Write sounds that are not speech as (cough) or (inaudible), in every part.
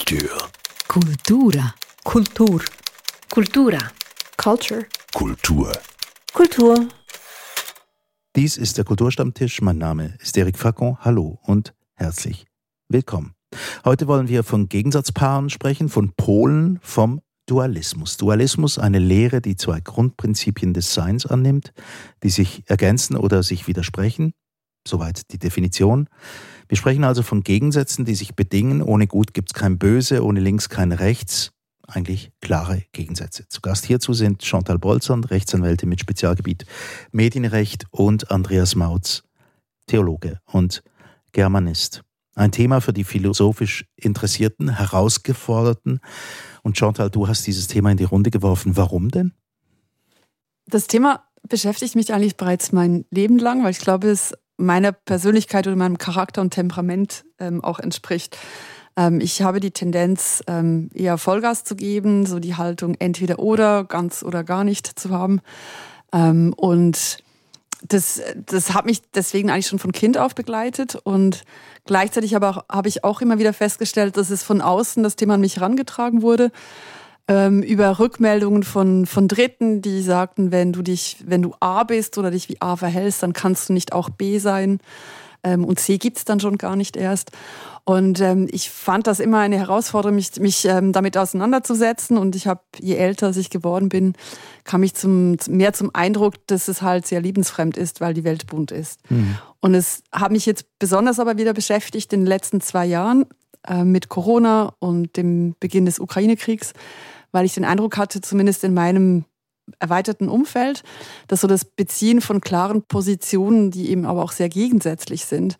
Kultur. Kultura. Kultur. Kultura. Culture. Kultur. Kultur. Dies ist der Kulturstammtisch. Mein Name ist Eric Facon. Hallo und herzlich willkommen. Heute wollen wir von Gegensatzpaaren sprechen, von Polen, vom Dualismus. Dualismus, eine Lehre, die zwei Grundprinzipien des Seins annimmt, die sich ergänzen oder sich widersprechen. Soweit die Definition. Wir sprechen also von Gegensätzen, die sich bedingen. Ohne Gut gibt es kein Böse, ohne Links kein Rechts. Eigentlich klare Gegensätze. Zu Gast hierzu sind Chantal Bolzand, Rechtsanwältin mit Spezialgebiet Medienrecht und Andreas Mautz, Theologe und Germanist. Ein Thema für die philosophisch Interessierten, Herausgeforderten. Und Chantal, du hast dieses Thema in die Runde geworfen. Warum denn? Das Thema beschäftigt mich eigentlich bereits mein Leben lang, weil ich glaube, es meiner Persönlichkeit oder meinem Charakter und Temperament ähm, auch entspricht. Ähm, ich habe die Tendenz, ähm, eher Vollgas zu geben, so die Haltung entweder oder, ganz oder gar nicht zu haben. Ähm, und das, das hat mich deswegen eigentlich schon von Kind auf begleitet und gleichzeitig aber habe ich auch immer wieder festgestellt, dass es von außen das Thema an mich herangetragen wurde ähm, über Rückmeldungen von, von Dritten, die sagten, wenn du dich, wenn du A bist oder dich wie A verhältst, dann kannst du nicht auch B sein. Ähm, und C gibt's dann schon gar nicht erst. Und ähm, ich fand das immer eine Herausforderung, mich, mich ähm, damit auseinanderzusetzen. Und ich habe, je älter ich geworden bin, kam ich zum, mehr zum Eindruck, dass es halt sehr liebensfremd ist, weil die Welt bunt ist. Mhm. Und es hat mich jetzt besonders aber wieder beschäftigt in den letzten zwei Jahren äh, mit Corona und dem Beginn des Ukraine-Kriegs, weil ich den Eindruck hatte, zumindest in meinem erweiterten Umfeld, dass so das Beziehen von klaren Positionen, die eben aber auch sehr gegensätzlich sind,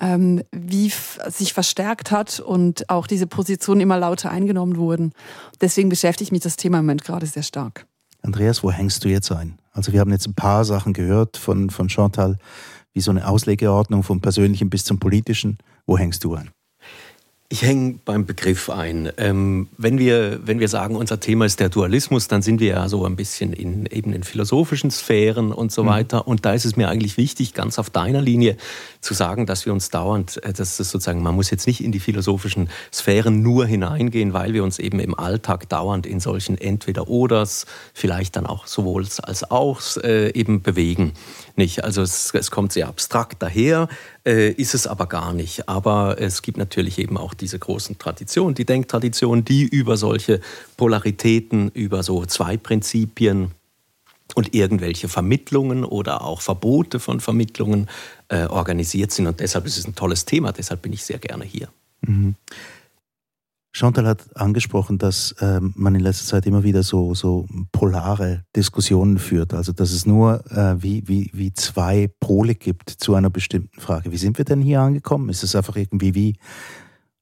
ähm, wie sich verstärkt hat und auch diese Positionen immer lauter eingenommen wurden. Deswegen beschäftigt mich das Thema im Moment gerade sehr stark. Andreas, wo hängst du jetzt ein? Also wir haben jetzt ein paar Sachen gehört von, von Chantal, wie so eine Auslegeordnung vom Persönlichen bis zum Politischen. Wo hängst du ein? Ich hänge beim Begriff ein. Ähm, wenn, wir, wenn wir sagen, unser Thema ist der Dualismus, dann sind wir ja so ein bisschen in, eben in philosophischen Sphären und so mhm. weiter. Und da ist es mir eigentlich wichtig, ganz auf deiner Linie zu sagen, dass wir uns dauernd, äh, dass das sozusagen, man muss jetzt nicht in die philosophischen Sphären nur hineingehen, weil wir uns eben im Alltag dauernd in solchen Entweder-Oders, vielleicht dann auch sowohl als auch äh, eben bewegen. Nicht? Also es, es kommt sehr abstrakt daher, äh, ist es aber gar nicht. Aber es gibt natürlich eben auch diese großen Traditionen, die Denktradition, die über solche Polaritäten, über so zwei Prinzipien und irgendwelche Vermittlungen oder auch Verbote von Vermittlungen äh, organisiert sind. Und deshalb ist es ein tolles Thema, deshalb bin ich sehr gerne hier. Mhm. Chantal hat angesprochen, dass ähm, man in letzter Zeit immer wieder so, so polare Diskussionen führt. Also dass es nur äh, wie, wie, wie zwei Pole gibt zu einer bestimmten Frage. Wie sind wir denn hier angekommen? Ist es einfach irgendwie wie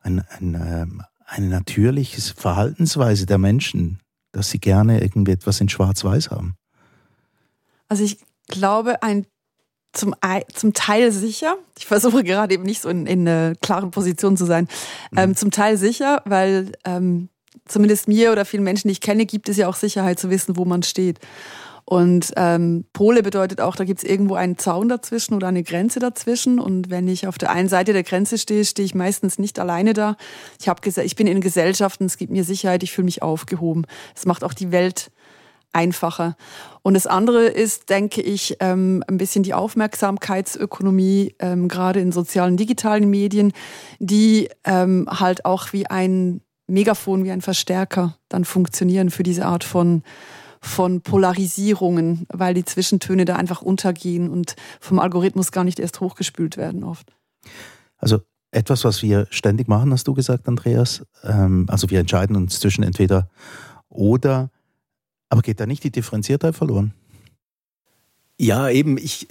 ein, ein, äh, eine natürliche Verhaltensweise der Menschen, dass sie gerne irgendwie etwas in Schwarz-Weiß haben? Also ich glaube, ein zum, zum Teil sicher. Ich versuche gerade eben nicht so in, in einer klaren Position zu sein. Mhm. Ähm, zum Teil sicher, weil ähm, zumindest mir oder vielen Menschen, die ich kenne, gibt es ja auch Sicherheit zu wissen, wo man steht. Und ähm, Pole bedeutet auch, da gibt es irgendwo einen Zaun dazwischen oder eine Grenze dazwischen. Und wenn ich auf der einen Seite der Grenze stehe, stehe ich meistens nicht alleine da. Ich, hab ich bin in Gesellschaften, es gibt mir Sicherheit, ich fühle mich aufgehoben. Es macht auch die Welt einfacher. Und das andere ist, denke ich, ähm, ein bisschen die Aufmerksamkeitsökonomie, ähm, gerade in sozialen, digitalen Medien, die ähm, halt auch wie ein Megafon, wie ein Verstärker dann funktionieren für diese Art von von Polarisierungen, weil die Zwischentöne da einfach untergehen und vom Algorithmus gar nicht erst hochgespült werden oft. Also etwas, was wir ständig machen, hast du gesagt, Andreas. also wir entscheiden uns zwischen entweder oder aber geht da nicht die Differenziertheit verloren? Ja, eben, ich,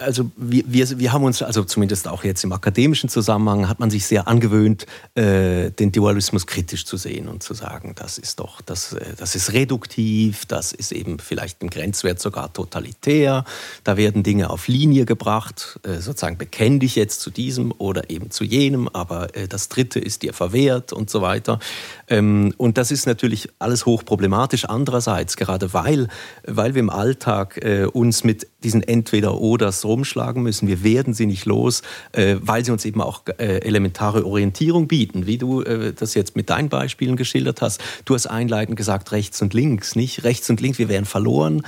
also wir, wir, wir haben uns, also zumindest auch jetzt im akademischen Zusammenhang, hat man sich sehr angewöhnt, äh, den Dualismus kritisch zu sehen und zu sagen, das ist doch, das, äh, das ist reduktiv, das ist eben vielleicht im Grenzwert sogar totalitär, da werden Dinge auf Linie gebracht, äh, sozusagen bekenne dich jetzt zu diesem oder eben zu jenem, aber äh, das Dritte ist dir verwehrt und so weiter. Ähm, und das ist natürlich alles hochproblematisch. Andererseits, gerade weil, weil wir im Alltag äh, uns mit diesen Entweder-Oders rumschlagen müssen. Wir werden sie nicht los, äh, weil sie uns eben auch äh, elementare Orientierung bieten, wie du das jetzt mit deinen Beispielen geschildert hast. Du hast einleitend gesagt, rechts und links, nicht? Rechts und links, wir wären verloren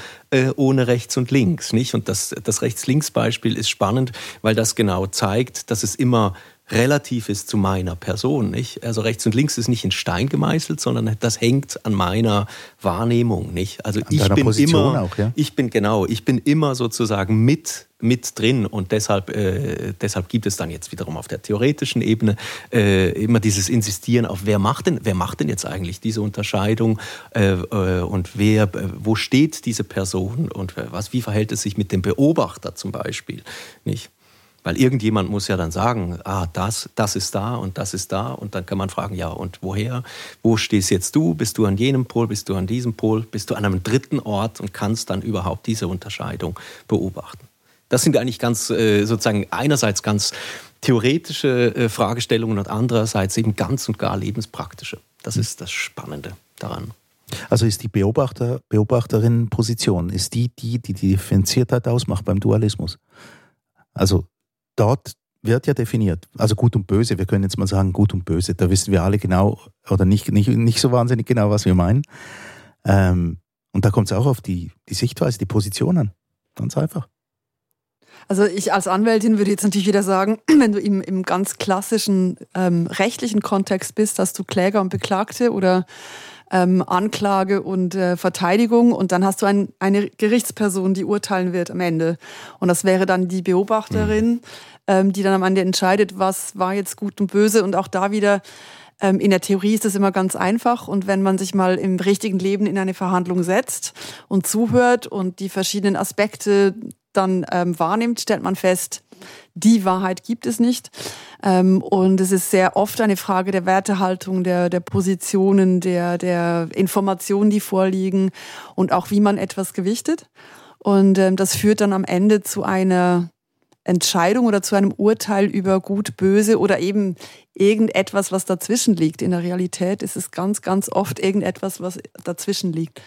ohne rechts und links, nicht? Und das, das Rechts-Links-Beispiel ist spannend, weil das genau zeigt, dass es immer relativ ist zu meiner Person. Nicht? Also rechts und links ist nicht in Stein gemeißelt, sondern das hängt an meiner Wahrnehmung. Nicht? Also an ich bin Position immer, auch, ja? ich bin genau, ich bin immer sozusagen mit mit drin und deshalb, äh, deshalb gibt es dann jetzt wiederum auf der theoretischen Ebene äh, immer dieses Insistieren auf, wer macht denn, wer macht denn jetzt eigentlich diese Unterscheidung äh, äh und wer, äh, wo steht diese Person und was, wie verhält es sich mit dem Beobachter zum Beispiel, nicht? Weil irgendjemand muss ja dann sagen, ah, das, das ist da und das ist da. Und dann kann man fragen, ja, und woher? Wo stehst jetzt du? Bist du an jenem Pol? Bist du an diesem Pol? Bist du an einem dritten Ort und kannst dann überhaupt diese Unterscheidung beobachten? Das sind eigentlich ganz, äh, sozusagen einerseits ganz theoretische äh, Fragestellungen und andererseits eben ganz und gar lebenspraktische. Das hm. ist das Spannende daran. Also ist die Beobachter, Beobachterin-Position, ist die, die die Differenziertheit ausmacht beim Dualismus? Also dort wird ja definiert, also gut und böse, wir können jetzt mal sagen gut und böse, da wissen wir alle genau oder nicht, nicht, nicht so wahnsinnig genau, was wir meinen. Ähm, und da kommt es auch auf die, die Sichtweise, die Position an. Ganz einfach. Also ich als Anwältin würde jetzt natürlich wieder sagen, (clears throat) wenn du im, im ganz klassischen ähm, rechtlichen Kontext bist, hast du Kläger und Beklagte oder ähm, Anklage und äh, Verteidigung und dann hast du ein, eine Gerichtsperson, die urteilen wird am Ende. Und das wäre dann die Beobachterin, mhm. ähm, die dann am Ende entscheidet, was war jetzt gut und böse. Und auch da wieder ähm, in der Theorie ist das immer ganz einfach und wenn man sich mal im richtigen Leben in eine Verhandlung setzt und zuhört und die verschiedenen Aspekte dann ähm, wahrnimmt, stellt man fest, die Wahrheit gibt es nicht. Ähm, und es ist sehr oft eine Frage der Wertehaltung, der, der Positionen, der, der Informationen, die vorliegen und auch wie man etwas gewichtet. Und ähm, das führt dann am Ende zu einer Entscheidung oder zu einem Urteil über gut, böse oder eben irgendetwas, was dazwischen liegt. In der Realität ist es ganz, ganz oft irgendetwas, was dazwischen liegt.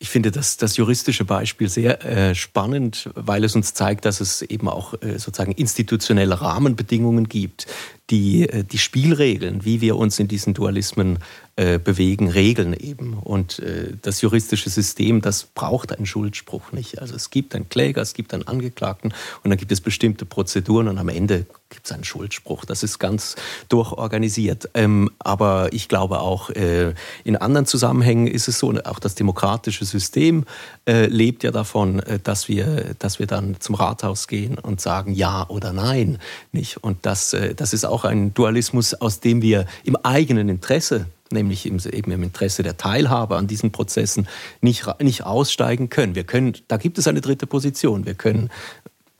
Ich finde das, das juristische Beispiel sehr äh, spannend, weil es uns zeigt, dass es eben auch äh, sozusagen institutionelle Rahmenbedingungen gibt, die, äh, die Spielregeln, wie wir uns in diesen Dualismen äh, bewegen, regeln eben. Und äh, das juristische System, das braucht einen Schuldspruch nicht. Also es gibt einen Kläger, es gibt einen Angeklagten und dann gibt es bestimmte Prozeduren und am Ende gibt es einen Schuldspruch. Das ist ganz durchorganisiert. Ähm, aber ich glaube auch, äh, in anderen Zusammenhängen ist es so, auch das demokratische System äh, lebt ja davon, äh, dass, wir, dass wir dann zum Rathaus gehen und sagen Ja oder Nein. Nicht? Und das, das ist auch ein Dualismus, aus dem wir im eigenen Interesse nämlich im, eben im Interesse der Teilhabe an diesen Prozessen, nicht, nicht aussteigen können. Wir können, da gibt es eine dritte Position. Wir können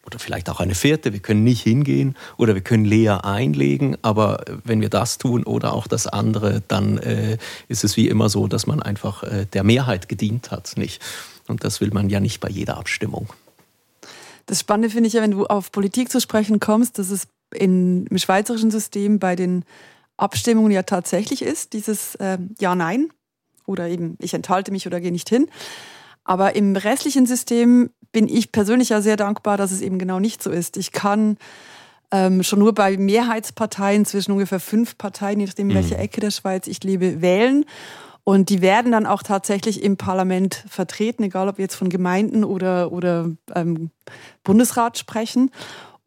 oder vielleicht auch eine vierte, wir können nicht hingehen oder wir können leer einlegen, aber wenn wir das tun oder auch das andere, dann äh, ist es wie immer so, dass man einfach äh, der Mehrheit gedient hat, nicht? Und das will man ja nicht bei jeder Abstimmung. Das Spannende finde ich ja, wenn du auf Politik zu sprechen kommst, dass es in, im schweizerischen System bei den Abstimmungen ja tatsächlich ist, dieses äh, Ja-Nein oder eben ich enthalte mich oder gehe nicht hin. Aber im restlichen System bin ich persönlich ja sehr dankbar, dass es eben genau nicht so ist. Ich kann ähm, schon nur bei Mehrheitsparteien zwischen ungefähr fünf Parteien, je nachdem, in welche mhm. Ecke der Schweiz ich lebe, wählen. Und die werden dann auch tatsächlich im Parlament vertreten, egal ob wir jetzt von Gemeinden oder, oder ähm, Bundesrat sprechen.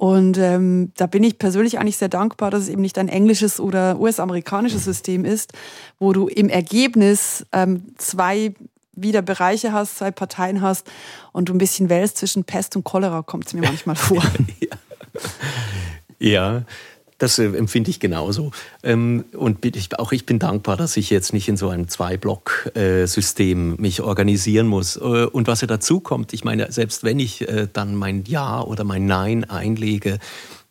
Und ähm, da bin ich persönlich eigentlich sehr dankbar, dass es eben nicht ein englisches oder US-amerikanisches System ist, wo du im Ergebnis ähm, zwei wieder Bereiche hast, zwei Parteien hast und du ein bisschen wählst zwischen Pest und Cholera, kommt es mir manchmal (laughs) vor. ja. ja. Das äh, empfinde ich genauso. Ähm, und ich, auch ich bin dankbar, dass ich jetzt nicht in so einem Zwei-Block-System mich organisieren muss. Äh, und was ja dazu kommt, ich meine, selbst wenn ich äh, dann mein Ja oder mein Nein einlege,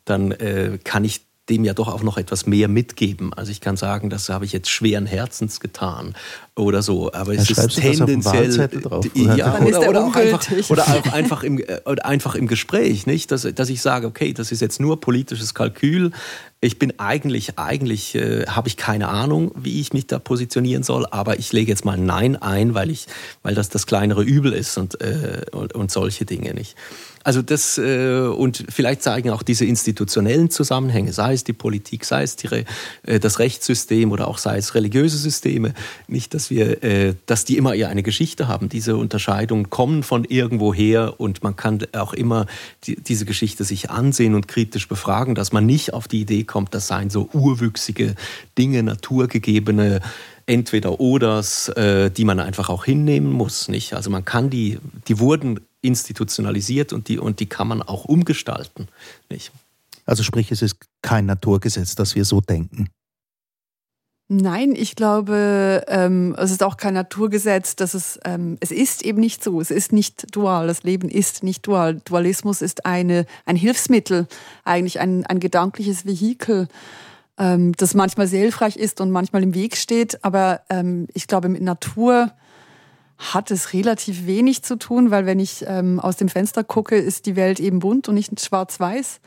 dann kann ich dem ja doch auch noch etwas mehr mitgeben. Also ich kann sagen, das habe ich jetzt schweren Herzens getan oder so. Aber es ist tendenziell drauf, oder? ja, oder, oder, auch einfach, oder, auch einfach, im, oder einfach im Gespräch, nicht? Dass, dass ich sage, okay, das ist jetzt nur politisches Kalkül. Ich bin eigentlich, eigentlich äh, habe ich keine Ahnung, wie ich mich da positionieren soll, aber ich lege jetzt mal Nein ein, weil ich, weil das das kleinere Übel ist und, äh, und, und solche Dinge nicht. Also das äh, und vielleicht zeigen auch diese institutionellen Zusammenhänge, sei es die Politik, sei es die, äh, das Rechtssystem oder auch sei es religiöse Systeme, nicht, dass wir, äh, dass die immer eher eine Geschichte haben. Diese Unterscheidungen kommen von irgendwoher und man kann auch immer die, diese Geschichte sich ansehen und kritisch befragen, dass man nicht auf die Idee kommt, das seien so urwüchsige Dinge, naturgegebene entweder oders, äh, die man einfach auch hinnehmen muss. Nicht? Also man kann die, die wurden institutionalisiert und die, und die kann man auch umgestalten. Nicht? Also sprich, es ist kein Naturgesetz, dass wir so denken. Nein, ich glaube, ähm, es ist auch kein Naturgesetz, dass es, ähm, es ist eben nicht so, es ist nicht dual, das Leben ist nicht dual. Dualismus ist eine, ein Hilfsmittel, eigentlich ein, ein gedankliches Vehikel, ähm, das manchmal sehr hilfreich ist und manchmal im Weg steht, aber ähm, ich glaube, mit Natur hat es relativ wenig zu tun, weil wenn ich ähm, aus dem Fenster gucke, ist die Welt eben bunt und nicht schwarz-weiß.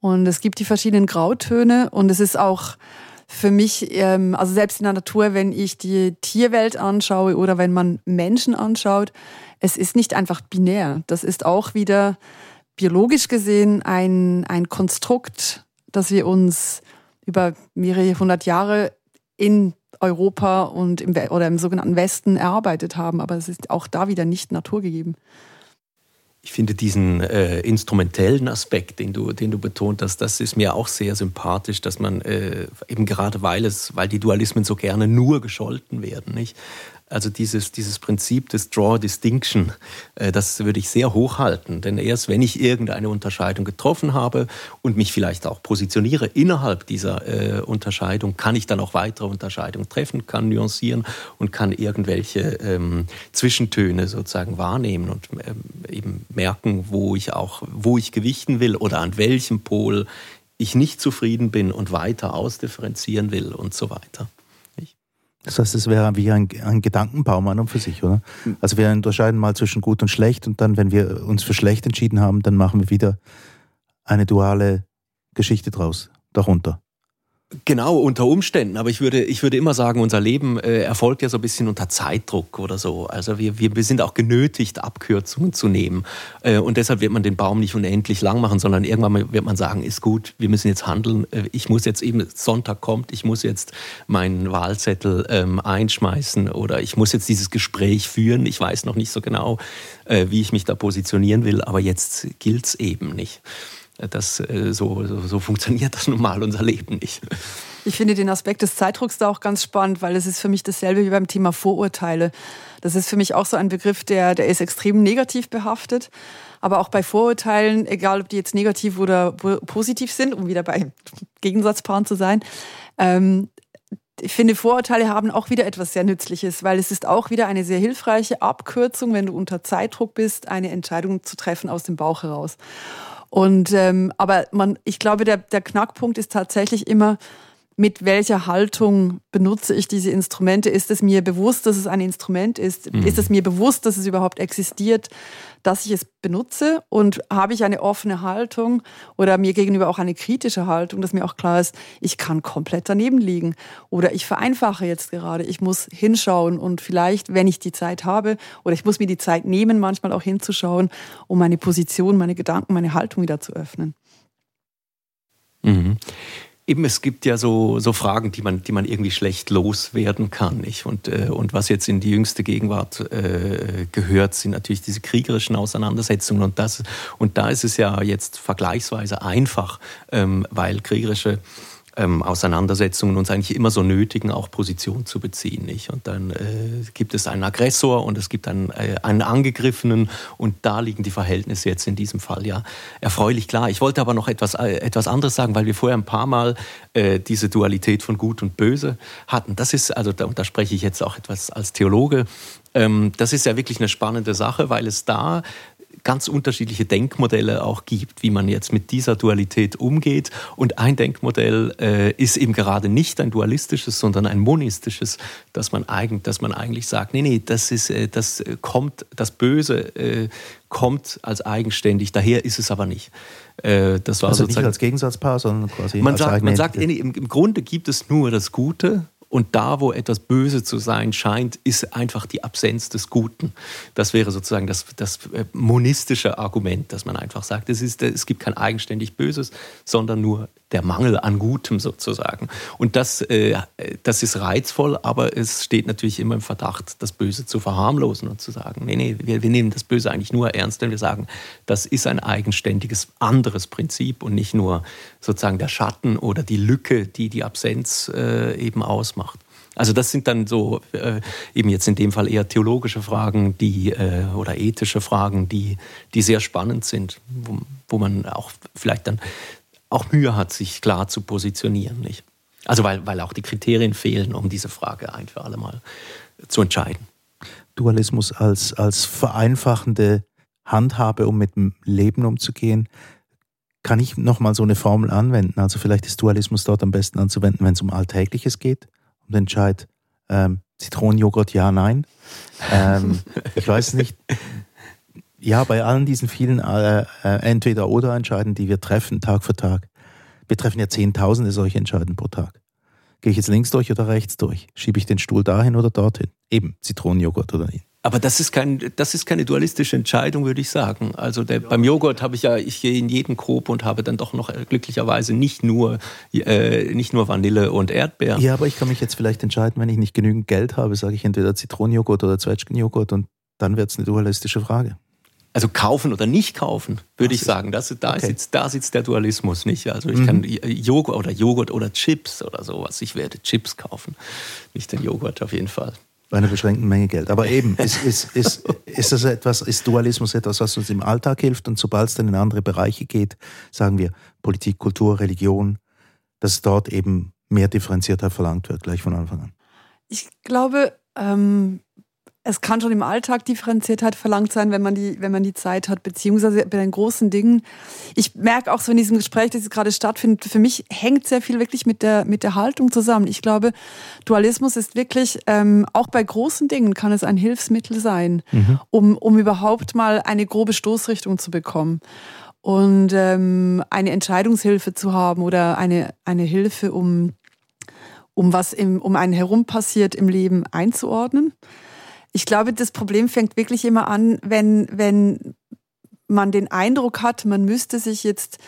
Und es gibt die verschiedenen Grautöne und es ist auch für mich, ähm, also selbst in der Natur, wenn ich die Tierwelt anschaue oder wenn man Menschen anschaut, es ist nicht einfach binär. Das ist auch wieder biologisch gesehen ein, ein Konstrukt, das wir uns über mehrere hundert Jahre in Europa und im, oder im sogenannten Westen erarbeitet haben. Aber es ist auch da wieder nicht naturgegeben. Ich finde diesen äh, instrumentellen Aspekt, den du, den du betont hast, das ist mir auch sehr sympathisch, dass man äh, eben gerade weil es, weil die Dualismen so gerne nur gescholten werden, nicht? Also dieses, dieses Prinzip des Draw Distinction, äh, das würde ich sehr hochhalten. Denn erst wenn ich irgendeine Unterscheidung getroffen habe und mich vielleicht auch positioniere innerhalb dieser äh, Unterscheidung, kann ich dann auch weitere Unterscheidungen treffen, kann nuancieren und kann irgendwelche ähm, Zwischentöne sozusagen wahrnehmen und ähm, eben merken, wo ich auch, wo ich gewichten will oder an welchem Pol ich nicht zufrieden bin und weiter ausdifferenzieren will und so weiter. Das heißt, es wäre wie ein, ein Gedankenbaum an und für sich, oder? Also wir unterscheiden mal zwischen gut und schlecht und dann, wenn wir uns für schlecht entschieden haben, dann machen wir wieder eine duale Geschichte draus, darunter. Genau, unter Umständen. Aber ich würde, ich würde immer sagen, unser Leben äh, erfolgt ja so ein bisschen unter Zeitdruck oder so. Also wir, wir, wir sind auch genötigt, Abkürzungen zu nehmen. Äh, und deshalb wird man den Baum nicht unendlich lang machen, sondern irgendwann wird man sagen, ist gut, wir müssen jetzt handeln. Äh, ich muss jetzt eben, Sonntag kommt, ich muss jetzt meinen Wahlzettel ähm, einschmeißen oder ich muss jetzt dieses Gespräch führen. Ich weiß noch nicht so genau, äh, wie ich mich da positionieren will, aber jetzt gilt es eben nicht. Das, äh, so, so, so funktioniert das nun mal unser Leben nicht. Ich finde den Aspekt des Zeitdrucks da auch ganz spannend, weil es ist für mich dasselbe wie beim Thema Vorurteile. Das ist für mich auch so ein Begriff, der, der ist extrem negativ behaftet. Aber auch bei Vorurteilen, egal ob die jetzt negativ oder positiv sind, um wieder bei (laughs) Gegensatzpaaren zu sein, ähm, ich finde, Vorurteile haben auch wieder etwas sehr Nützliches, weil es ist auch wieder eine sehr hilfreiche Abkürzung, wenn du unter Zeitdruck bist, eine Entscheidung zu treffen aus dem Bauch heraus. Und ähm, aber man, ich glaube, der, der Knackpunkt ist tatsächlich immer, mit welcher Haltung benutze ich diese Instrumente? Ist es mir bewusst, dass es ein Instrument ist? Mhm. Ist es mir bewusst, dass es überhaupt existiert, dass ich es benutze? Und habe ich eine offene Haltung oder mir gegenüber auch eine kritische Haltung, dass mir auch klar ist, ich kann komplett daneben liegen oder ich vereinfache jetzt gerade, ich muss hinschauen und vielleicht, wenn ich die Zeit habe oder ich muss mir die Zeit nehmen, manchmal auch hinzuschauen, um meine Position, meine Gedanken, meine Haltung wieder zu öffnen. Mhm. Eben, es gibt ja so, so Fragen, die man, die man irgendwie schlecht loswerden kann. Nicht? Und, äh, und was jetzt in die jüngste Gegenwart äh, gehört, sind natürlich diese kriegerischen Auseinandersetzungen. Und, das, und da ist es ja jetzt vergleichsweise einfach, ähm, weil kriegerische ähm, Auseinandersetzungen uns eigentlich immer so nötigen, auch Position zu beziehen. Nicht? Und dann äh, gibt es einen Aggressor und es gibt einen, äh, einen Angegriffenen und da liegen die Verhältnisse jetzt in diesem Fall ja erfreulich klar. Ich wollte aber noch etwas, äh, etwas anderes sagen, weil wir vorher ein paar Mal äh, diese Dualität von Gut und Böse hatten. Das ist, also da, da spreche ich jetzt auch etwas als Theologe, ähm, das ist ja wirklich eine spannende Sache, weil es da ganz unterschiedliche Denkmodelle auch gibt, wie man jetzt mit dieser Dualität umgeht. Und ein Denkmodell äh, ist eben gerade nicht ein dualistisches, sondern ein monistisches, dass man, eigen, dass man eigentlich sagt, nee, nee, das, ist, äh, das kommt, das Böse äh, kommt als eigenständig, daher ist es aber nicht. Äh, das war also nicht als Gegensatzpaar, sondern quasi man als sagt, Man sagt, im Grunde gibt es nur das Gute und da, wo etwas böse zu sein scheint, ist einfach die Absenz des Guten. Das wäre sozusagen das, das äh, monistische Argument, dass man einfach sagt, es, ist, es gibt kein eigenständig Böses, sondern nur der Mangel an Gutem sozusagen. Und das, äh, das ist reizvoll, aber es steht natürlich immer im Verdacht, das Böse zu verharmlosen und zu sagen, nee, nee, wir, wir nehmen das Böse eigentlich nur ernst, wenn wir sagen, das ist ein eigenständiges anderes Prinzip und nicht nur sozusagen der Schatten oder die Lücke, die die Absenz äh, eben ausmacht. Also das sind dann so äh, eben jetzt in dem Fall eher theologische Fragen, die äh, oder ethische Fragen, die die sehr spannend sind, wo, wo man auch vielleicht dann auch Mühe hat, sich klar zu positionieren. Nicht? Also weil, weil auch die Kriterien fehlen, um diese Frage ein für alle Mal zu entscheiden. Dualismus als, als vereinfachende Handhabe, um mit dem Leben umzugehen, kann ich nochmal so eine Formel anwenden. Also vielleicht ist Dualismus dort am besten anzuwenden, wenn es um Alltägliches geht, um den Entscheid ähm, Zitronenjoghurt ja, nein. Ähm, ich weiß nicht, ja, bei allen diesen vielen äh, äh, Entweder-Oder-Entscheiden, die wir treffen, Tag für Tag, wir treffen ja Zehntausende solche Entscheiden pro Tag. Gehe ich jetzt links durch oder rechts durch? Schiebe ich den Stuhl dahin oder dorthin? Eben, Zitronenjoghurt oder nicht. Aber das ist, kein, das ist keine dualistische Entscheidung, würde ich sagen. Also der, beim Joghurt habe ich ja, ich gehe in jeden Grob und habe dann doch noch äh, glücklicherweise nicht nur, äh, nicht nur Vanille und Erdbeer. Ja, aber ich kann mich jetzt vielleicht entscheiden, wenn ich nicht genügend Geld habe, sage ich entweder Zitronenjoghurt oder Zwetschgenjoghurt und dann wird es eine dualistische Frage. Also kaufen oder nicht kaufen, würde ich sagen. Das, da, okay. sitzt, da sitzt der Dualismus nicht. Also ich mhm. kann Joghurt oder Joghurt oder Chips oder sowas. Ich werde Chips kaufen, nicht den Joghurt auf jeden Fall. Bei einer beschränkten Menge Geld. Aber eben, ist, ist, ist, (laughs) ist, das etwas, ist Dualismus etwas, was uns im Alltag hilft? Und sobald es dann in andere Bereiche geht, sagen wir Politik, Kultur, Religion, dass dort eben mehr differenzierter verlangt wird, gleich von Anfang an. Ich glaube, ähm, es kann schon im Alltag Differenziertheit verlangt sein, wenn man die, wenn man die Zeit hat, beziehungsweise bei den großen Dingen. Ich merke auch so in diesem Gespräch, das gerade stattfindet, für mich hängt sehr viel wirklich mit der, mit der Haltung zusammen. Ich glaube, Dualismus ist wirklich, ähm, auch bei großen Dingen kann es ein Hilfsmittel sein, mhm. um, um überhaupt mal eine grobe Stoßrichtung zu bekommen und ähm, eine Entscheidungshilfe zu haben oder eine, eine Hilfe, um, um was im, um einen herum passiert im Leben einzuordnen. Ich glaube, das Problem fängt wirklich immer an, wenn, wenn man den Eindruck hat, man müsste sich jetzt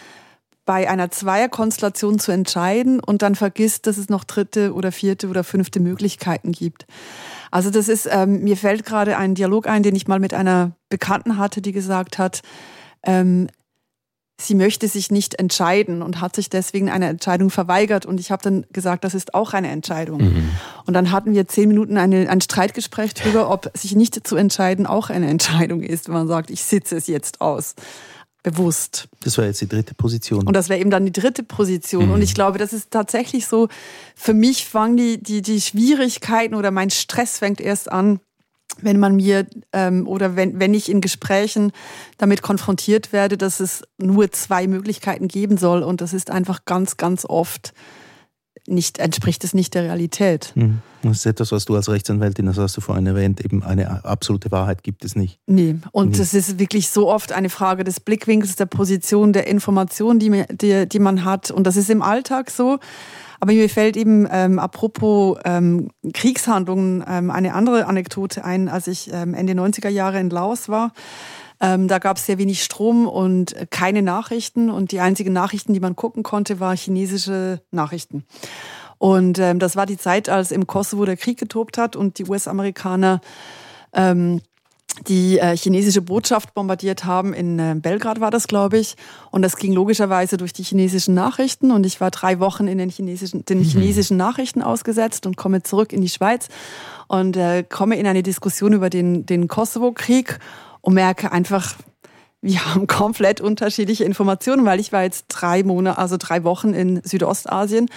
bei einer Zweierkonstellation zu entscheiden und dann vergisst, dass es noch dritte oder vierte oder fünfte Möglichkeiten gibt. Also das ist, ähm, mir fällt gerade ein Dialog ein, den ich mal mit einer Bekannten hatte, die gesagt hat, ähm, sie möchte sich nicht entscheiden und hat sich deswegen eine Entscheidung verweigert. Und ich habe dann gesagt, das ist auch eine Entscheidung. Mhm. Und dann hatten wir zehn Minuten eine, ein Streitgespräch darüber, ob sich nicht zu entscheiden auch eine Entscheidung ist, wenn man sagt, ich sitze es jetzt aus. Bewusst. Das wäre jetzt die dritte Position. Und das wäre eben dann die dritte Position. Mhm. Und ich glaube, das ist tatsächlich so, für mich fangen die, die, die Schwierigkeiten oder mein Stress fängt erst an, wenn man mir ähm, oder wenn, wenn ich in Gesprächen damit konfrontiert werde, dass es nur zwei Möglichkeiten geben soll und das ist einfach ganz, ganz oft nicht, entspricht es nicht der Realität. Mhm. Das ist etwas, was du als Rechtsanwältin, das hast du vorhin erwähnt, eben eine absolute Wahrheit gibt es nicht. Nee, und es ist wirklich so oft eine Frage des Blickwinkels, der Position, der Information, die, die, die man hat. Und das ist im Alltag so. Aber mir fällt eben ähm, apropos ähm, Kriegshandlungen ähm, eine andere Anekdote ein, als ich ähm, Ende 90er Jahre in Laos war. Ähm, da gab es sehr wenig Strom und keine Nachrichten. Und die einzigen Nachrichten, die man gucken konnte, waren chinesische Nachrichten. Und ähm, das war die Zeit, als im Kosovo der Krieg getobt hat und die US-Amerikaner ähm, die äh, chinesische Botschaft bombardiert haben. In äh, Belgrad war das, glaube ich. Und das ging logischerweise durch die chinesischen Nachrichten. Und ich war drei Wochen in den chinesischen, den mhm. chinesischen Nachrichten ausgesetzt und komme zurück in die Schweiz und äh, komme in eine Diskussion über den, den Kosovo-Krieg und merke einfach, wir haben (laughs) komplett unterschiedliche Informationen, weil ich war jetzt drei Monate, also drei Wochen in Südostasien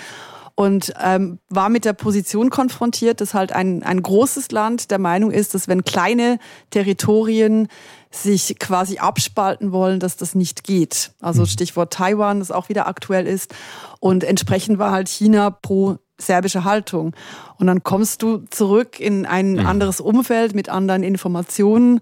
und ähm, war mit der Position konfrontiert, dass halt ein, ein großes Land der Meinung ist, dass wenn kleine Territorien sich quasi abspalten wollen, dass das nicht geht. Also mhm. Stichwort Taiwan, das auch wieder aktuell ist. Und entsprechend war halt China pro serbische Haltung. Und dann kommst du zurück in ein mhm. anderes Umfeld mit anderen Informationen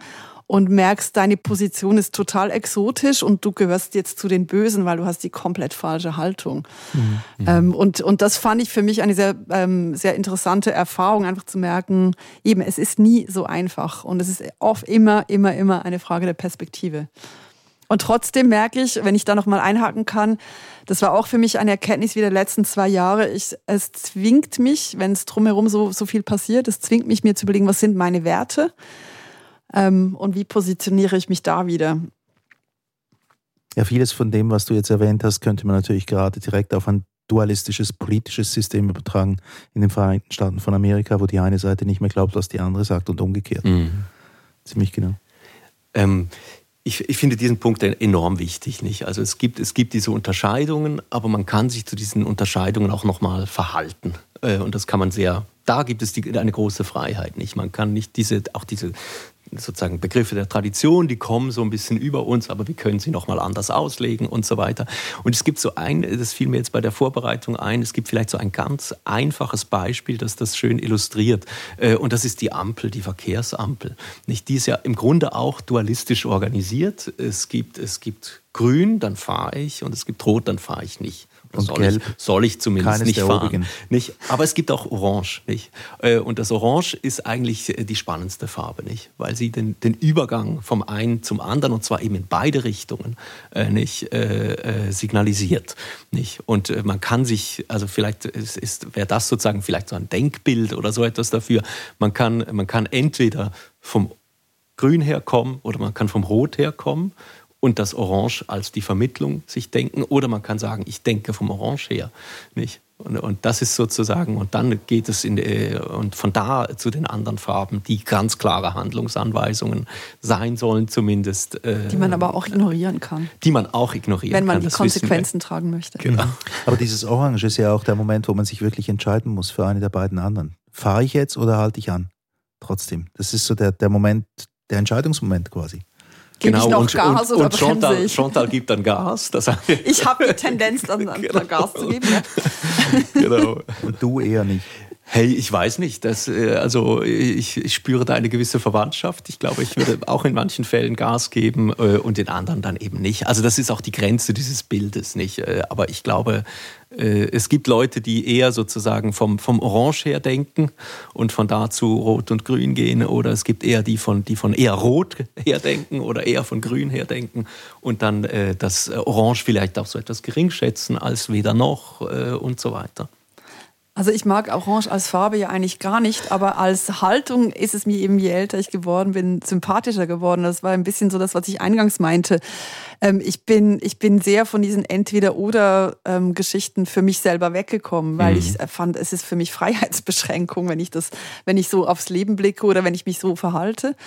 und merkst, deine Position ist total exotisch und du gehörst jetzt zu den Bösen, weil du hast die komplett falsche Haltung. Mhm. Ähm, und, und das fand ich für mich eine sehr, ähm, sehr interessante Erfahrung, einfach zu merken, eben, es ist nie so einfach und es ist oft immer, immer, immer eine Frage der Perspektive. Und trotzdem merke ich, wenn ich da nochmal einhaken kann, das war auch für mich eine Erkenntnis wie der letzten zwei Jahre. Ich, es zwingt mich, wenn es drumherum so, so viel passiert, es zwingt mich mir zu überlegen, was sind meine Werte? Ähm, und wie positioniere ich mich da wieder? Ja, vieles von dem, was du jetzt erwähnt hast, könnte man natürlich gerade direkt auf ein dualistisches politisches System übertragen in den Vereinigten Staaten von Amerika, wo die eine Seite nicht mehr glaubt, was die andere sagt und umgekehrt. Mhm. Ziemlich genau. Ähm, ich, ich, finde diesen Punkt enorm wichtig. Nicht? Also es gibt, es gibt diese Unterscheidungen, aber man kann sich zu diesen Unterscheidungen auch nochmal verhalten. Äh, und das kann man sehr, da gibt es die, eine große Freiheit. Nicht? Man kann nicht diese, auch diese sozusagen Begriffe der Tradition, die kommen so ein bisschen über uns, aber wir können sie nochmal anders auslegen und so weiter. Und es gibt so ein, das fiel mir jetzt bei der Vorbereitung ein, es gibt vielleicht so ein ganz einfaches Beispiel, das das schön illustriert. Äh, und das ist die Ampel, die Verkehrsampel. Die ist ja im Grunde auch dualistisch organisiert. Es gibt, es gibt grün, dann fahre ich und es gibt rot, dann fahre ich nicht. Und soll gelb. Ich, soll ich zumindest nicht fahren. Nicht? Aber es gibt auch Orange. Nicht? Äh, und das Orange ist eigentlich äh, die spannendste Farbe, nicht? weil sie den, den Übergang vom einen zum anderen, und zwar eben in beide Richtungen, äh, nicht, äh, signalisiert. Nicht? Und man kann sich, also vielleicht ist, ist, wäre das sozusagen vielleicht so ein Denkbild oder so etwas dafür, man kann, man kann entweder vom Grün herkommen oder man kann vom Rot herkommen und das Orange als die Vermittlung sich denken. Oder man kann sagen, ich denke vom Orange her. Nicht? Und, und das ist sozusagen, und dann geht es in, äh, und von da zu den anderen Farben, die ganz klare Handlungsanweisungen sein sollen, zumindest. Äh, die man aber auch ignorieren kann. Die man auch ignorieren kann. Wenn man kann, die Konsequenzen tragen möchte. Genau. (laughs) Aber dieses Orange ist ja auch der Moment, wo man sich wirklich entscheiden muss für eine der beiden anderen. Fahre ich jetzt oder halte ich an? Trotzdem. Das ist so der, der Moment, der Entscheidungsmoment quasi. Genau, ich noch und, Gas und, oder und Chantal, Chantal gibt dann Gas. Das ich habe die Tendenz, dann, dann (laughs) genau. Gas zu geben. Ja. genau. Und du eher nicht. Hey, ich weiß nicht. Das, äh, also ich, ich, spüre da eine gewisse Verwandtschaft. Ich glaube, ich würde auch in manchen Fällen Gas geben äh, und in anderen dann eben nicht. Also das ist auch die Grenze dieses Bildes nicht. Äh, aber ich glaube, es gibt Leute, die eher sozusagen vom, vom Orange her denken und von da zu Rot und Grün gehen. Oder es gibt eher die von, die von eher Rot her denken oder eher von Grün her denken und dann das Orange vielleicht auch so etwas gering schätzen als weder noch und so weiter. Also ich mag Orange als Farbe ja eigentlich gar nicht, aber als Haltung ist es mir eben, je älter ich geworden bin, sympathischer geworden. Das war ein bisschen so das, was ich eingangs meinte. Ähm, ich, bin, ich bin sehr von diesen Entweder-Oder-Geschichten für mich selber weggekommen, weil mhm. ich fand, es ist für mich (laughs) Freiheitsbeschränkung, wenn ich das, wenn ich so aufs Leben blicke oder wenn ich mich so verhalte.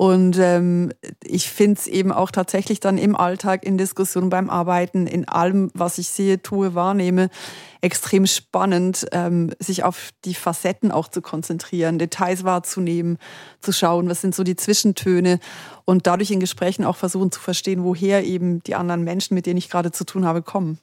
Und ähm, ich finde es eben auch tatsächlich dann im Alltag, in Diskussionen, beim Arbeiten, in allem, was ich sehe, tue, wahrnehme, extrem spannend, ähm, sich auf die Facetten auch zu konzentrieren, Details wahrzunehmen, zu schauen, was sind so die Zwischentöne und dadurch in Gesprächen auch versuchen zu verstehen, woher eben die anderen Menschen, mit denen ich gerade zu tun habe, kommen.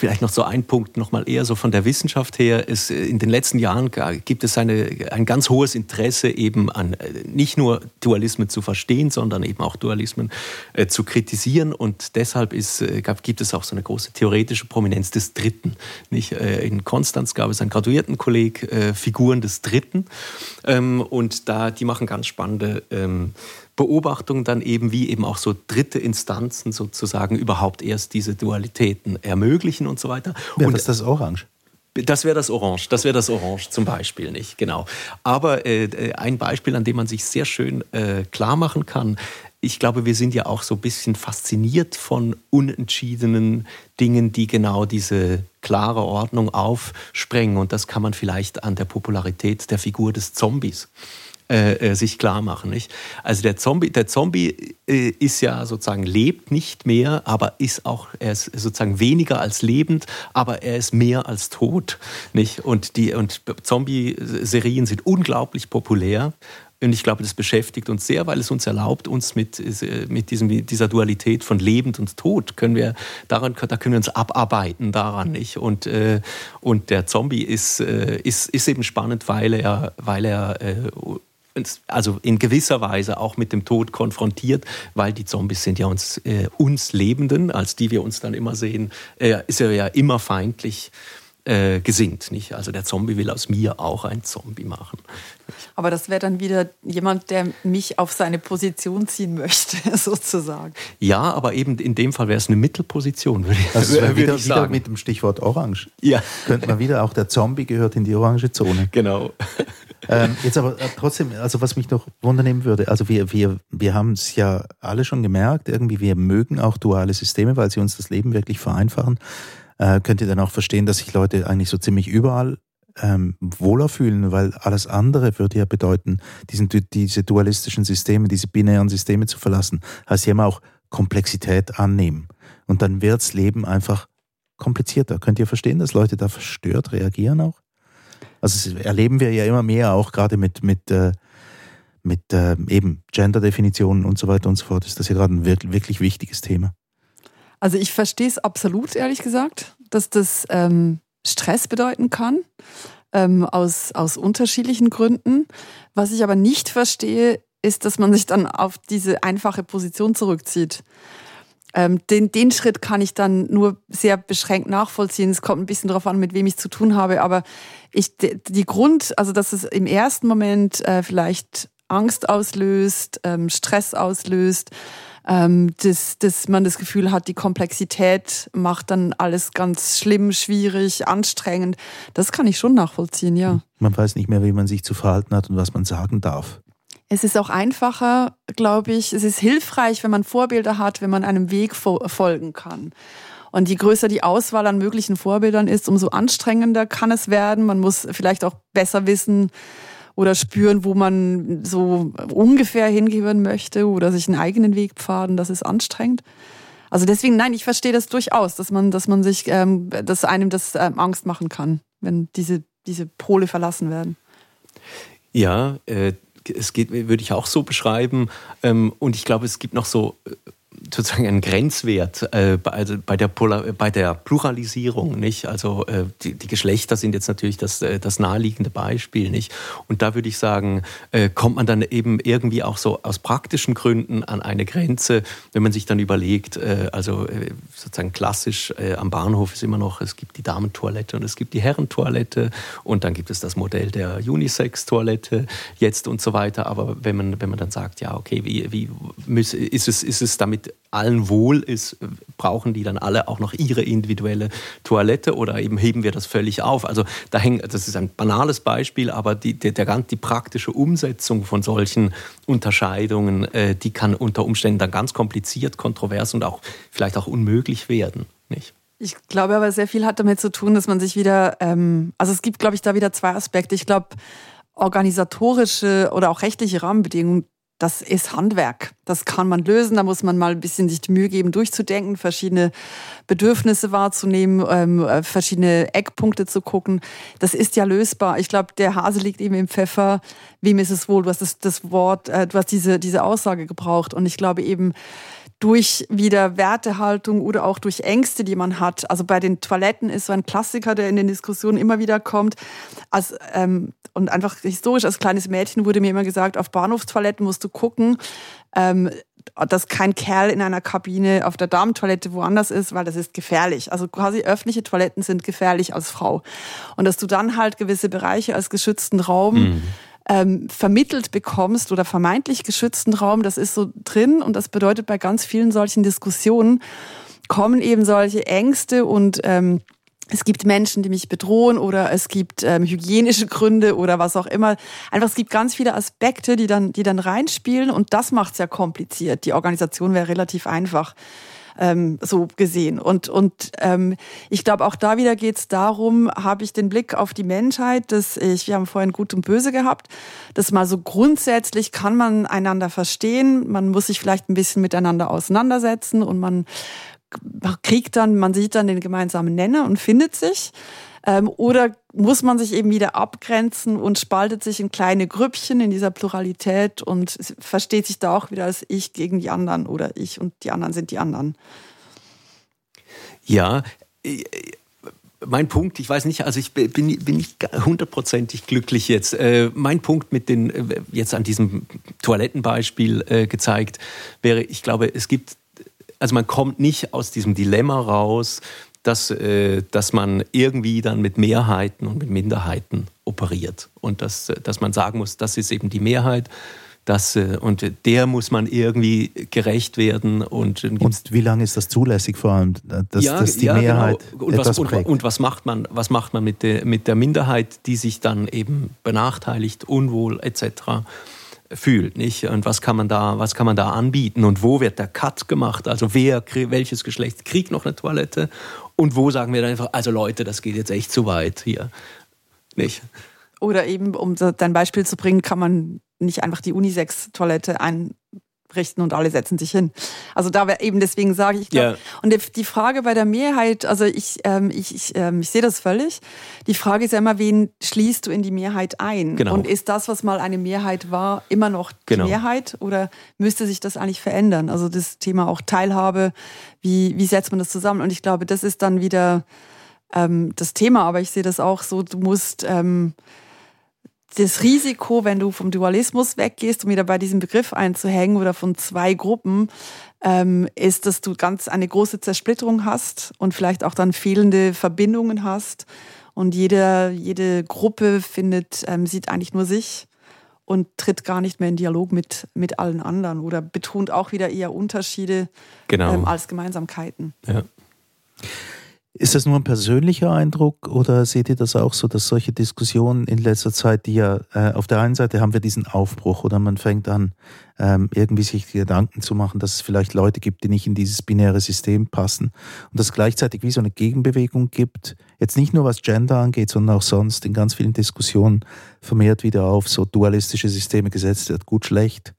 Vielleicht noch so ein Punkt, nochmal eher so von der Wissenschaft her. Ist, äh, in den letzten Jahren gibt es eine, ein ganz hohes Interesse eben an äh, nicht nur Dualismen zu verstehen, sondern eben auch Dualismen äh, zu kritisieren. Und deshalb ist, äh, gibt es auch so eine große theoretische Prominenz des Dritten. Nicht? In Konstanz gab es einen Graduiertenkolleg, äh, Figuren des Dritten. Ähm, und da, die machen ganz spannende ähm, Beobachtungen dann eben, wie eben auch so dritte Instanzen sozusagen überhaupt erst diese Dualitäten ermöglichen und so weiter. Wäre und das das Orange? Das wäre das Orange, das wäre das Orange zum Beispiel nicht, genau. Aber äh, äh, ein Beispiel, an dem man sich sehr schön äh, klar machen kann, ich glaube, wir sind ja auch so ein bisschen fasziniert von unentschiedenen Dingen, die genau diese klare Ordnung aufsprengen. Und das kann man vielleicht an der Popularität der Figur des Zombies äh, äh, sich klar machen. Nicht? Also der Zombie, der Zombie äh, ist ja sozusagen lebt nicht mehr, aber ist auch er ist sozusagen weniger als lebend, aber er ist mehr als tot. Nicht? Und die und Zombie-Serien sind unglaublich populär. Und ich glaube, das beschäftigt uns sehr, weil es uns erlaubt, uns mit, mit diesem, dieser Dualität von Lebend und Tod, können wir, daran, da können wir uns abarbeiten daran. Nicht? Und, äh, und der Zombie ist, äh, ist, ist eben spannend, weil er, weil er äh, also in gewisser Weise auch mit dem Tod konfrontiert, weil die Zombies sind ja uns, äh, uns Lebenden, als die wir uns dann immer sehen, äh, ist er ja immer feindlich äh, gesinnt. Nicht? Also der Zombie will aus mir auch ein Zombie machen. Aber das wäre dann wieder jemand, der mich auf seine Position ziehen möchte, (laughs) sozusagen. Ja, aber eben in dem Fall wäre es eine Mittelposition, würde ich, also würde wieder, ich sagen. Wieder mit dem Stichwort Orange. Ja. Könnte man wieder, auch der Zombie gehört in die orange Zone. Genau. Ähm, jetzt aber äh, trotzdem, also was mich noch wundernehmen würde, also wir, wir, wir haben es ja alle schon gemerkt, irgendwie wir mögen auch duale Systeme, weil sie uns das Leben wirklich vereinfachen äh, könnt ihr dann auch verstehen, dass sich Leute eigentlich so ziemlich überall ähm, wohler fühlen, weil alles andere würde ja bedeuten, diesen, diese dualistischen Systeme, diese binären Systeme zu verlassen, heißt ja immer auch Komplexität annehmen. Und dann wirds Leben einfach komplizierter. Könnt ihr verstehen, dass Leute da verstört reagieren auch? Also erleben wir ja immer mehr auch gerade mit, mit, äh, mit äh, eben Gender-Definitionen und so weiter und so fort. Ist das ja gerade ein wirklich wichtiges Thema. Also ich verstehe es absolut, ehrlich gesagt, dass das ähm, Stress bedeuten kann, ähm, aus, aus unterschiedlichen Gründen. Was ich aber nicht verstehe, ist, dass man sich dann auf diese einfache Position zurückzieht. Ähm, den, den Schritt kann ich dann nur sehr beschränkt nachvollziehen. Es kommt ein bisschen darauf an, mit wem ich zu tun habe. Aber ich, die Grund, also dass es im ersten Moment äh, vielleicht Angst auslöst, ähm, Stress auslöst, ähm, dass, dass man das Gefühl hat, die Komplexität macht dann alles ganz schlimm, schwierig, anstrengend. Das kann ich schon nachvollziehen, ja. Man weiß nicht mehr, wie man sich zu verhalten hat und was man sagen darf. Es ist auch einfacher, glaube ich. Es ist hilfreich, wenn man Vorbilder hat, wenn man einem Weg folgen kann. Und je größer die Auswahl an möglichen Vorbildern ist, umso anstrengender kann es werden. Man muss vielleicht auch besser wissen, oder spüren, wo man so ungefähr hingehören möchte oder sich einen eigenen Weg pfaden, das ist anstrengend. Also deswegen, nein, ich verstehe das durchaus, dass man, dass man sich, ähm, dass einem das ähm, Angst machen kann, wenn diese, diese Pole verlassen werden. Ja, äh, es geht, würde ich auch so beschreiben. Ähm, und ich glaube, es gibt noch so äh, sozusagen ein Grenzwert äh, bei, also der bei der Pluralisierung, nicht? Also äh, die, die, Geschlechter sind jetzt natürlich das, äh, das naheliegende Beispiel, nicht? Und da würde ich sagen, äh, kommt man dann eben irgendwie auch so aus praktischen Gründen an eine Grenze, wenn man sich dann überlegt, äh, also äh, sozusagen klassisch am Bahnhof ist immer noch, es gibt die Damentoilette und es gibt die Herrentoilette und dann gibt es das Modell der Unisex-Toilette jetzt und so weiter. Aber wenn man, wenn man dann sagt, ja, okay, wie, wie ist, es, ist es damit allen wohl ist, brauchen die dann alle auch noch ihre individuelle Toilette oder eben heben wir das völlig auf? Also da hängt, das ist ein banales Beispiel, aber die, der, der, die praktische Umsetzung von solchen Unterscheidungen, äh, die kann unter Umständen dann ganz kompliziert, kontrovers und auch vielleicht auch unmöglich werden, nicht? Ich glaube aber, sehr viel hat damit zu tun, dass man sich wieder, ähm, also es gibt, glaube ich, da wieder zwei Aspekte. Ich glaube, organisatorische oder auch rechtliche Rahmenbedingungen das ist Handwerk. Das kann man lösen. Da muss man mal ein bisschen sich die Mühe geben, durchzudenken, verschiedene Bedürfnisse wahrzunehmen, ähm, äh, verschiedene Eckpunkte zu gucken. Das ist ja lösbar. Ich glaube, der Hase liegt eben im Pfeffer. Wem ist es wohl? Du hast das, das Wort, äh, du hast diese, diese Aussage gebraucht. Und ich glaube eben, durch wieder Wertehaltung oder auch durch Ängste, die man hat. Also bei den Toiletten ist so ein Klassiker, der in den Diskussionen immer wieder kommt. Als, ähm, und einfach historisch als kleines Mädchen wurde mir immer gesagt, auf Bahnhofstoiletten musst du gucken, ähm, dass kein Kerl in einer Kabine auf der Damentoilette woanders ist, weil das ist gefährlich. Also quasi öffentliche Toiletten sind gefährlich als Frau. Und dass du dann halt gewisse Bereiche als geschützten Raum mhm ähm, vermittelt bekommst oder vermeintlich geschützten Raum, das ist so drin und das bedeutet bei ganz vielen solchen Diskussionen kommen eben solche Ängste und ähm, es gibt Menschen, die mich bedrohen oder es gibt ähm, hygienische Gründe oder was auch immer. Einfach, es gibt ganz viele Aspekte, die dann, die dann reinspielen und das macht es ja kompliziert. Die Organisation wäre relativ einfach. Ähm, so gesehen. Und, und ähm, ich glaube, auch da wieder geht es darum, habe ich den Blick auf die Menschheit, dass ich, wir haben vorhin Gut und Böse gehabt, dass mal so grundsätzlich kann man einander verstehen, man muss sich vielleicht ein bisschen miteinander auseinandersetzen und man kriegt dann, man sieht dann den gemeinsamen Nenner und findet sich. Ähm, oder muss man sich eben wieder abgrenzen und spaltet sich in kleine Grüppchen in dieser Pluralität und versteht sich da auch wieder als ich gegen die anderen oder ich und die anderen sind die anderen. Ja, äh, mein Punkt, ich weiß nicht, also ich bin, bin nicht hundertprozentig glücklich jetzt. Äh, mein Punkt mit den, äh, jetzt an diesem Toilettenbeispiel gezeigt, wäre, ich glaube, es gibt, also man kommt nicht aus diesem Dilemma raus, dass, äh, dass man irgendwie dann mit Mehrheiten und mit Minderheiten operiert. Und dass, dass man sagen muss, das ist eben die Mehrheit. Das, äh, und der muss man irgendwie gerecht werden. Und, und wie lange ist das zulässig vor allem, dass, ja, dass die ja, genau. Mehrheit genau. und etwas was, prägt? Und, und, was macht man, was macht man mit, der, mit der Minderheit, die sich dann eben benachteiligt, unwohl etc fühlt, nicht? Und was kann man da, was kann man da anbieten? Und wo wird der Cut gemacht? Also wer, welches Geschlecht kriegt noch eine Toilette? Und wo sagen wir dann einfach, also Leute, das geht jetzt echt zu weit hier, nicht? Oder eben, um dein Beispiel zu bringen, kann man nicht einfach die Unisex-Toilette ein, richten und alle setzen sich hin. Also da eben deswegen sage ich, glaub, ja. und die Frage bei der Mehrheit, also ich, ähm, ich, ich, ähm, ich sehe das völlig. Die Frage ist ja immer, wen schließt du in die Mehrheit ein? Genau. Und ist das, was mal eine Mehrheit war, immer noch die genau. Mehrheit oder müsste sich das eigentlich verändern? Also das Thema auch Teilhabe, wie, wie setzt man das zusammen? Und ich glaube, das ist dann wieder ähm, das Thema, aber ich sehe das auch so, du musst ähm, das Risiko, wenn du vom Dualismus weggehst, um wieder bei diesem Begriff einzuhängen oder von zwei Gruppen, ähm, ist, dass du ganz eine große Zersplitterung hast und vielleicht auch dann fehlende Verbindungen hast. Und jede, jede Gruppe findet, ähm, sieht eigentlich nur sich und tritt gar nicht mehr in Dialog mit, mit allen anderen oder betont auch wieder eher Unterschiede genau. ähm, als Gemeinsamkeiten. Ja. Ist das nur ein persönlicher Eindruck oder seht ihr das auch so, dass solche Diskussionen in letzter Zeit, die ja äh, auf der einen Seite haben wir diesen Aufbruch oder man fängt an, ähm, irgendwie sich Gedanken zu machen, dass es vielleicht Leute gibt, die nicht in dieses binäre System passen und dass es gleichzeitig wie so eine Gegenbewegung gibt, jetzt nicht nur was Gender angeht, sondern auch sonst in ganz vielen Diskussionen vermehrt wieder auf so dualistische Systeme gesetzt wird, gut, schlecht,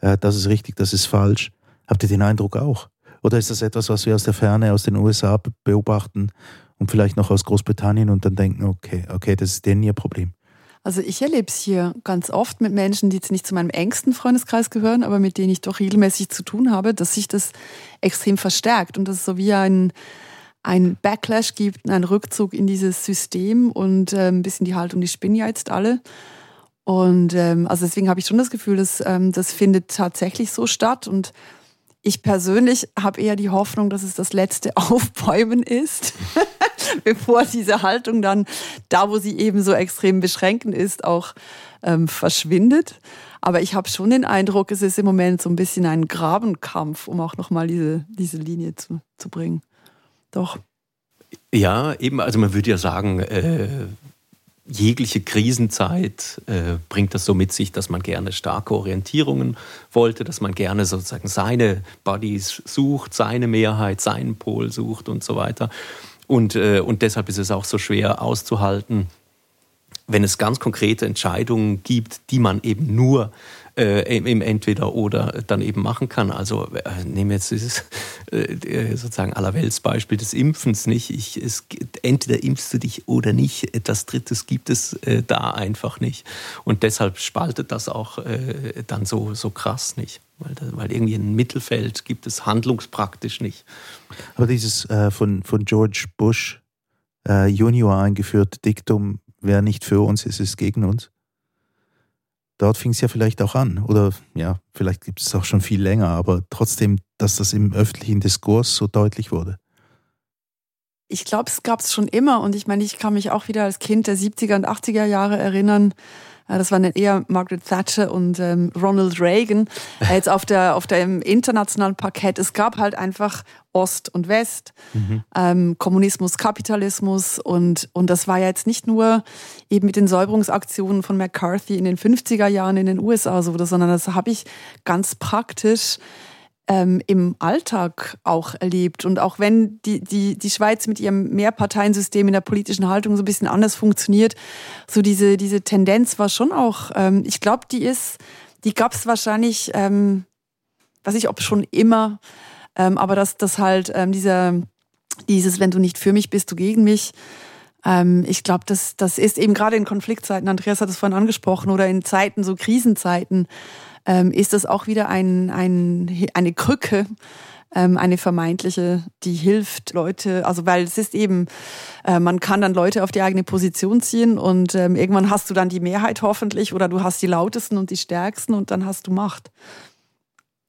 äh, das ist richtig, das ist falsch. Habt ihr den Eindruck auch? Oder ist das etwas, was wir aus der Ferne, aus den USA beobachten und vielleicht noch aus Großbritannien und dann denken, okay, okay, das ist denen ihr Problem? Also ich erlebe es hier ganz oft mit Menschen, die jetzt nicht zu meinem engsten Freundeskreis gehören, aber mit denen ich doch regelmäßig zu tun habe, dass sich das extrem verstärkt und dass es so wie ein, ein Backlash gibt, einen Rückzug in dieses System und äh, ein bisschen die Haltung, die spinnen ja jetzt alle. Und ähm, also deswegen habe ich schon das Gefühl, dass ähm, das findet tatsächlich so statt und ich persönlich habe eher die Hoffnung, dass es das letzte (laughs) Aufbäumen ist, (laughs) bevor diese Haltung dann da, wo sie eben so extrem beschränkend ist, auch ähm, verschwindet. Aber ich habe schon den Eindruck, es ist im Moment so ein bisschen ein Grabenkampf, um auch nochmal diese, diese Linie zu, zu bringen. Doch. Ja, eben, also man würde ja sagen, äh, jegliche Krisenzeit äh, bringt das so mit sich, dass man gerne starke Orientierungen wollte, dass man gerne sozusagen seine Buddies sucht, seine Mehrheit, seinen Pol sucht und so weiter. Und, äh, und deshalb ist es auch so schwer auszuhalten, wenn es ganz konkrete Entscheidungen gibt, die man eben nur äh, im Entweder oder dann eben machen kann. Also äh, nehmen wir jetzt dieses äh, sozusagen Allerweltsbeispiel des Impfens nicht. Ich, es, entweder impfst du dich oder nicht. Etwas Drittes gibt es äh, da einfach nicht. Und deshalb spaltet das auch äh, dann so, so krass nicht. Weil, weil irgendwie ein Mittelfeld gibt es handlungspraktisch nicht. Aber dieses äh, von, von George Bush Junior eingeführte Diktum, wer nicht für uns ist, ist gegen uns dort fing es ja vielleicht auch an. Oder ja, vielleicht gibt es auch schon viel länger, aber trotzdem, dass das im öffentlichen Diskurs so deutlich wurde. Ich glaube, es gab es schon immer. Und ich meine, ich kann mich auch wieder als Kind der 70er und 80er Jahre erinnern, das waren eher Margaret Thatcher und ähm, Ronald Reagan. Äh, jetzt auf der auf dem internationalen Parkett. Es gab halt einfach Ost und West, mhm. ähm, Kommunismus, Kapitalismus und und das war ja jetzt nicht nur eben mit den Säuberungsaktionen von McCarthy in den 50er Jahren in den USA so, sondern das habe ich ganz praktisch ähm, im Alltag auch erlebt. Und auch wenn die, die, die Schweiz mit ihrem Mehrparteiensystem in der politischen Haltung so ein bisschen anders funktioniert, so diese, diese Tendenz war schon auch, ähm, ich glaube, die ist, die gab es wahrscheinlich, ähm, weiß ich, ob schon immer, ähm, aber dass das halt ähm, dieser, dieses, wenn du nicht für mich bist, du gegen mich, ähm, ich glaube, das, das ist eben gerade in Konfliktzeiten, Andreas hat es vorhin angesprochen, oder in Zeiten, so Krisenzeiten, ähm, ist das auch wieder ein, ein, eine Krücke, ähm, eine vermeintliche, die hilft Leute, also weil es ist eben, äh, man kann dann Leute auf die eigene Position ziehen und ähm, irgendwann hast du dann die Mehrheit hoffentlich oder du hast die lautesten und die stärksten und dann hast du Macht.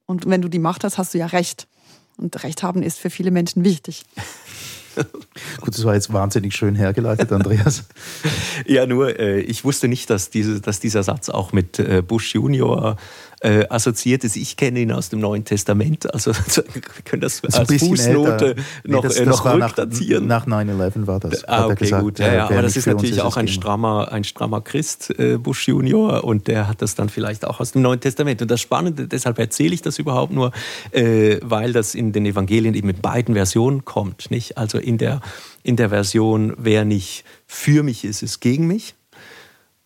Und wenn du die Macht hast, hast du ja Recht. Und Recht haben ist für viele Menschen wichtig. (laughs) Gut, das war jetzt wahnsinnig schön hergeleitet, Andreas. (laughs) ja, nur äh, ich wusste nicht, dass, diese, dass dieser Satz auch mit äh, Bush Junior äh, assoziiert ist. Ich kenne ihn aus dem Neuen Testament, also (laughs) wir können das, das als Fußnote noch, nee, das, äh, das noch rückdatieren. Nach, nach 9-11 war das. Ah, okay, gesagt, gut. Ja, ja, aber das ist natürlich auch ein strammer, ein strammer Christ, äh, Bush Junior, und der hat das dann vielleicht auch aus dem Neuen Testament. Und das Spannende, deshalb erzähle ich das überhaupt nur, äh, weil das in den Evangelien eben in beiden Versionen kommt. Nicht? Also in der, in der Version, wer nicht für mich ist, ist gegen mich.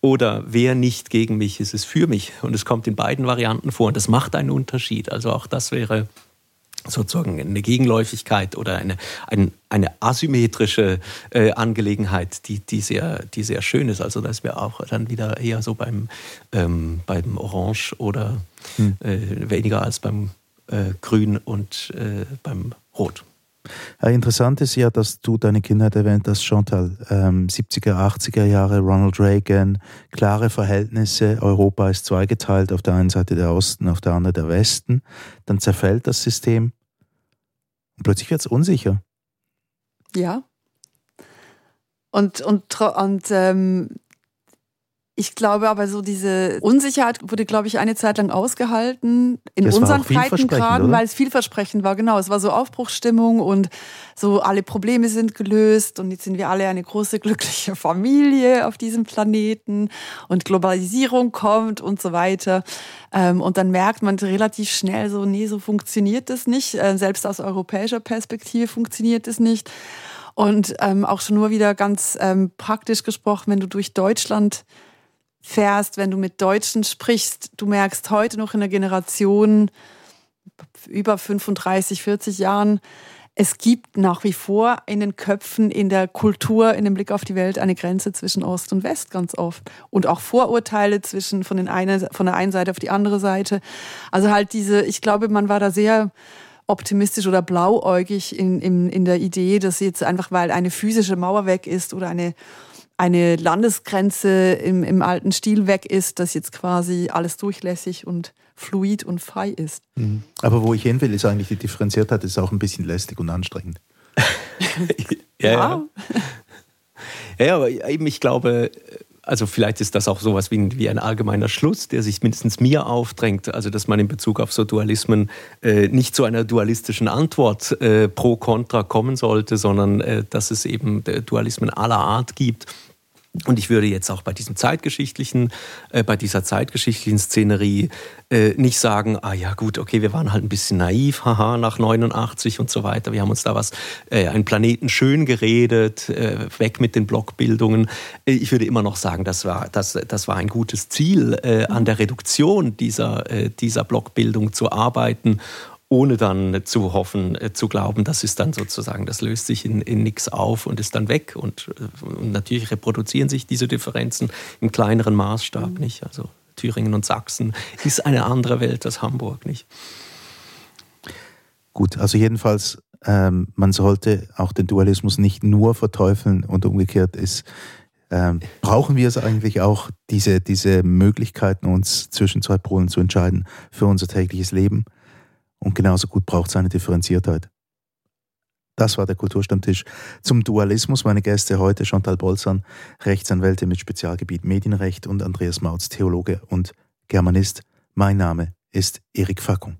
Oder wer nicht gegen mich ist, ist für mich. Und es kommt in beiden Varianten vor. Und das macht einen Unterschied. Also auch das wäre sozusagen eine Gegenläufigkeit oder eine, eine, eine asymmetrische äh, Angelegenheit, die, die, sehr, die sehr schön ist. Also dass wir auch dann wieder eher so beim, ähm, beim Orange oder hm. äh, weniger als beim äh, Grün und äh, beim Rot. Ja, interessant ist ja, dass du deine Kindheit erwähnt hast, Chantal. Ähm, 70er, 80er Jahre, Ronald Reagan, klare Verhältnisse. Europa ist zweigeteilt, auf der einen Seite der Osten, auf der anderen der Westen. Dann zerfällt das System und plötzlich wird es unsicher. Ja. Und, und, und ähm, ich glaube aber so diese Unsicherheit wurde, glaube ich, eine Zeit lang ausgehalten in das unseren Breitengraden, weil es vielversprechend war. Genau, es war so Aufbruchsstimmung und so alle Probleme sind gelöst und jetzt sind wir alle eine große (laughs) glückliche Familie auf diesem Planeten und Globalisierung kommt und so weiter. Ähm, und dann merkt man relativ schnell so, nee, so funktioniert das nicht. Äh, selbst aus europäischer Perspektive funktioniert es nicht. Und ähm, auch schon nur wieder ganz ähm, praktisch gesprochen, wenn du durch Deutschland fährst, wenn du mit Deutschen sprichst, du merkst heute noch in der Generation über 35, 40 Jahren, es gibt nach wie vor in den Köpfen, in der Kultur, in dem Blick auf die Welt eine Grenze zwischen Ost und West ganz oft. Und auch Vorurteile zwischen von, den eine, von der einen Seite auf die andere Seite. Also halt diese, ich glaube, man war da sehr optimistisch oder blauäugig in, in, in der Idee, dass jetzt einfach, weil eine physische Mauer weg ist oder eine eine Landesgrenze im, im alten Stil weg ist, dass jetzt quasi alles durchlässig und fluid und frei ist. Mhm. Aber wo ich hin will, ist eigentlich die Differenziertheit ist auch ein bisschen lästig und anstrengend. (laughs) ja, ja. ja, aber eben ich glaube, also vielleicht ist das auch sowas wie ein, wie ein allgemeiner Schluss, der sich mindestens mir aufdrängt, also dass man in Bezug auf so Dualismen äh, nicht zu einer dualistischen Antwort äh, pro kontra kommen sollte, sondern äh, dass es eben äh, Dualismen aller Art gibt und ich würde jetzt auch bei diesem zeitgeschichtlichen, äh, bei dieser zeitgeschichtlichen Szenerie äh, nicht sagen, ah ja gut, okay, wir waren halt ein bisschen naiv, haha, nach 89 und so weiter. Wir haben uns da was, äh, einen Planeten schön geredet, äh, weg mit den Blockbildungen. Äh, ich würde immer noch sagen, das war, das, das war ein gutes Ziel, äh, an der Reduktion dieser, äh, dieser Blockbildung zu arbeiten ohne dann zu hoffen, äh, zu glauben, das ist dann sozusagen, das löst sich in, in nichts auf und ist dann weg. Und, äh, und, natürlich reproduzieren sich diese Differenzen im kleineren Maßstab, mhm. nicht? Also Thüringen und Sachsen ist eine andere Welt als Hamburg, nicht? Gut, also jedenfalls, ähm, man sollte auch den Dualismus nicht nur verteufeln und umgekehrt ist, ähm, brauchen wir es eigentlich auch, diese, diese Möglichkeiten, uns zwischen zwei Polen zu entscheiden für unser tägliches Leben? Und genauso gut braucht es eine Differenziertheit. Das war der Kulturstammtisch zum Dualismus. Meine Gäste heute Chantal Bolzan, Rechtsanwälte mit Spezialgebiet Medienrecht und Andreas Mautz, Theologe und Germanist. Mein Name ist Erik Fackung.